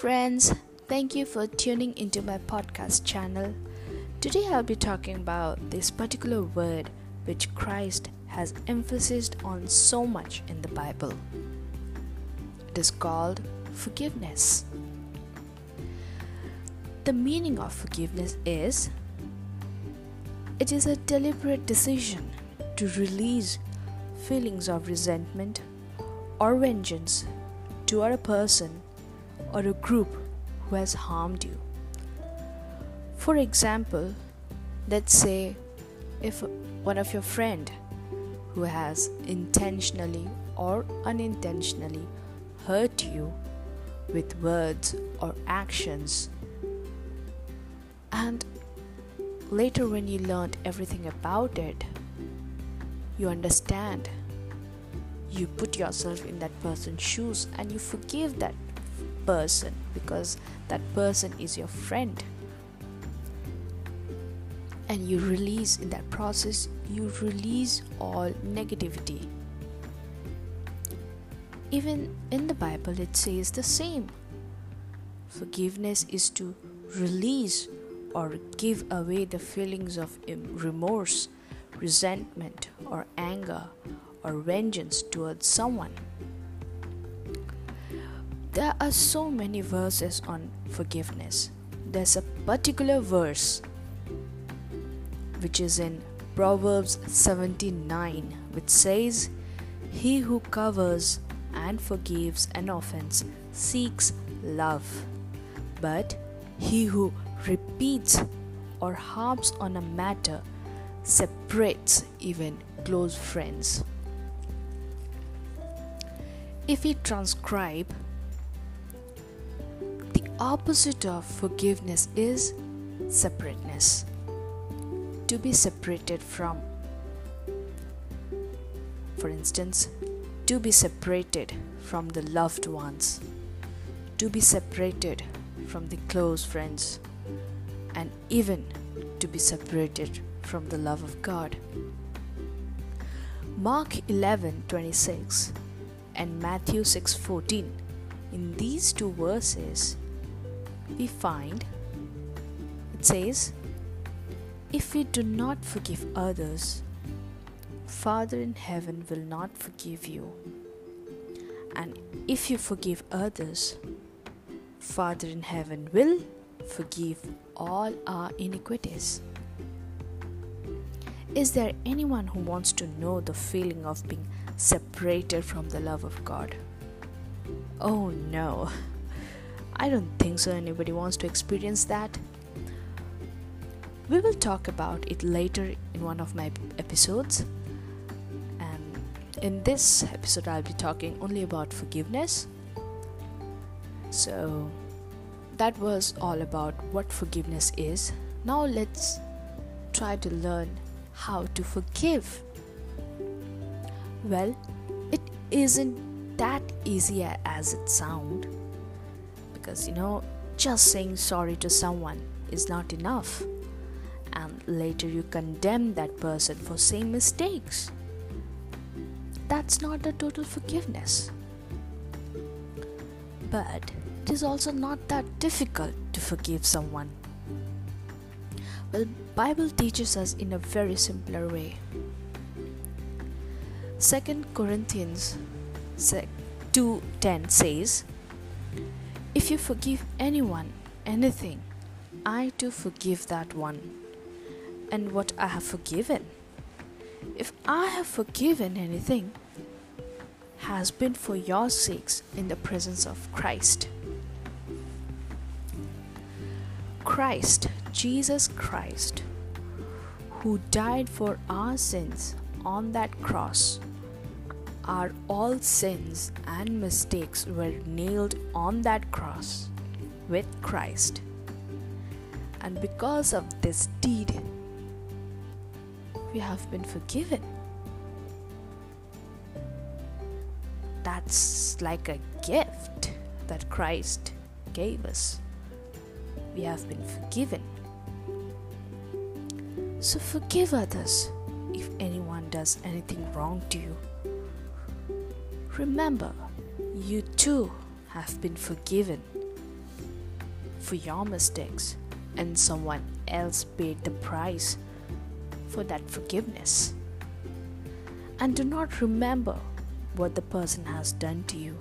Friends. Thank you for tuning into my podcast channel. Today, I'll be talking about this particular word which Christ has emphasized on so much in the Bible. It is called forgiveness. The meaning of forgiveness is it is a deliberate decision to release feelings of resentment or vengeance toward a person or a group who has harmed you. For example, let's say if one of your friend who has intentionally or unintentionally hurt you with words or actions and later when you learned everything about it you understand you put yourself in that person's shoes and you forgive that person because that person is your friend. And you release in that process you release all negativity. Even in the bible it says the same. Forgiveness is to release or give away the feelings of remorse resentment or anger or vengeance towards someone there are so many verses on forgiveness. There's a particular verse which is in Proverbs 79 which says, He who covers and forgives an offense seeks love, but he who repeats or harps on a matter separates even close friends. If we transcribe opposite of forgiveness is separateness. To be separated from, for instance, to be separated from the loved ones, to be separated from the close friends, and even to be separated from the love of God. Mark 11:26 and Matthew 6:14 in these two verses we find it says, If we do not forgive others, Father in heaven will not forgive you. And if you forgive others, Father in heaven will forgive all our iniquities. Is there anyone who wants to know the feeling of being separated from the love of God? Oh no. I don't think so anybody wants to experience that. We will talk about it later in one of my episodes. And in this episode, I'll be talking only about forgiveness. So, that was all about what forgiveness is. Now, let's try to learn how to forgive. Well, it isn't that easy as it sounds because you know just saying sorry to someone is not enough. And later you condemn that person for same mistakes. That's not a total forgiveness. But it is also not that difficult to forgive someone. Well bible teaches us in a very simpler way. 2 corinthians 2.10 says if you forgive anyone anything, I too forgive that one, and what I have forgiven. If I have forgiven anything, has been for your sakes in the presence of Christ. Christ, Jesus Christ, who died for our sins on that cross our all sins and mistakes were nailed on that cross with Christ. And because of this deed, we have been forgiven. That's like a gift that Christ gave us. We have been forgiven. So forgive others if anyone does anything wrong to you. Remember, you too have been forgiven for your mistakes and someone else paid the price for that forgiveness. And do not remember what the person has done to you.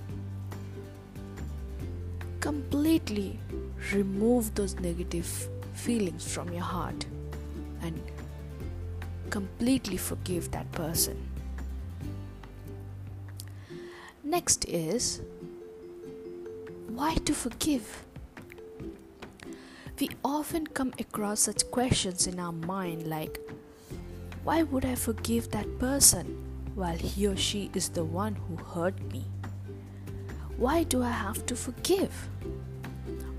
Completely remove those negative feelings from your heart and completely forgive that person. Next is why to forgive? We often come across such questions in our mind like, why would I forgive that person while he or she is the one who hurt me? Why do I have to forgive?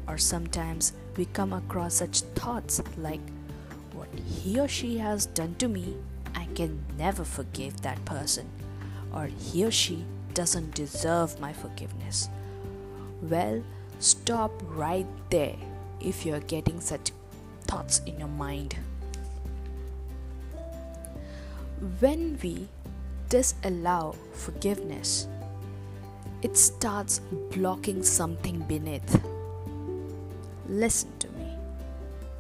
Or sometimes we come across such thoughts like, what he or she has done to me, I can never forgive that person, or he or she doesn't deserve my forgiveness. Well, stop right there if you're getting such thoughts in your mind. When we disallow forgiveness, it starts blocking something beneath. Listen to me.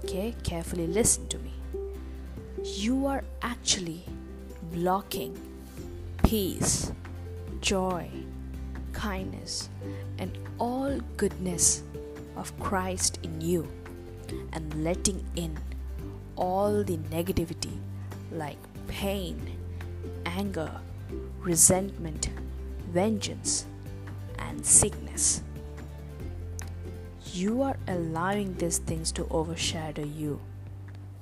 Okay, carefully listen to me. You are actually blocking peace, joy, kindness, and all goodness of Christ in you and letting in all the negativity like pain, anger, resentment, vengeance, and sickness. You are allowing these things to overshadow you,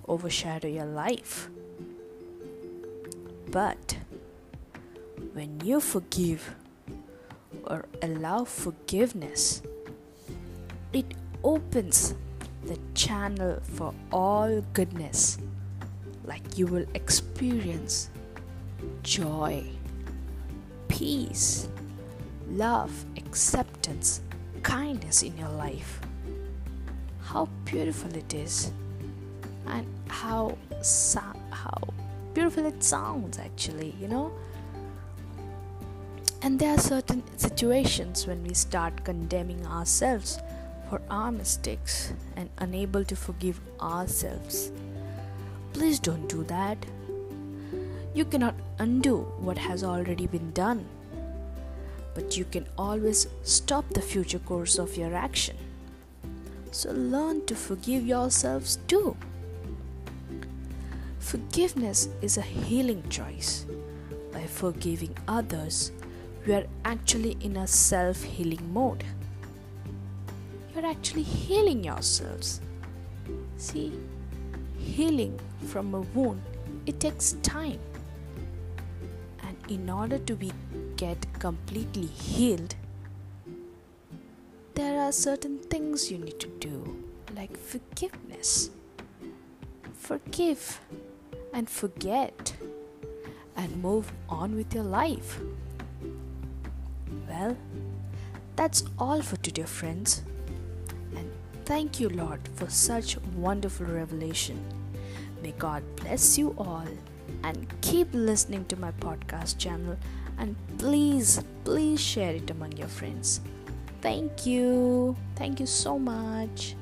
overshadow your life. But when you forgive or allow forgiveness, it opens the channel for all goodness. Like you will experience joy, peace, love, acceptance, kindness in your life. How beautiful it is, and how how beautiful it sounds actually, you know. And there are certain situations when we start condemning ourselves for our mistakes and unable to forgive ourselves. Please don't do that. You cannot undo what has already been done, but you can always stop the future course of your action. So learn to forgive yourselves too. Forgiveness is a healing choice. By forgiving others, we are actually in a self healing mode. You're actually healing yourselves. See, healing from a wound, it takes time. And in order to be get completely healed, there are certain things you need to do, like forgiveness. Forgive and forget and move on with your life. Well, that's all for today, friends. And thank you, Lord, for such wonderful revelation. May God bless you all and keep listening to my podcast channel. And please, please share it among your friends. Thank you. Thank you so much.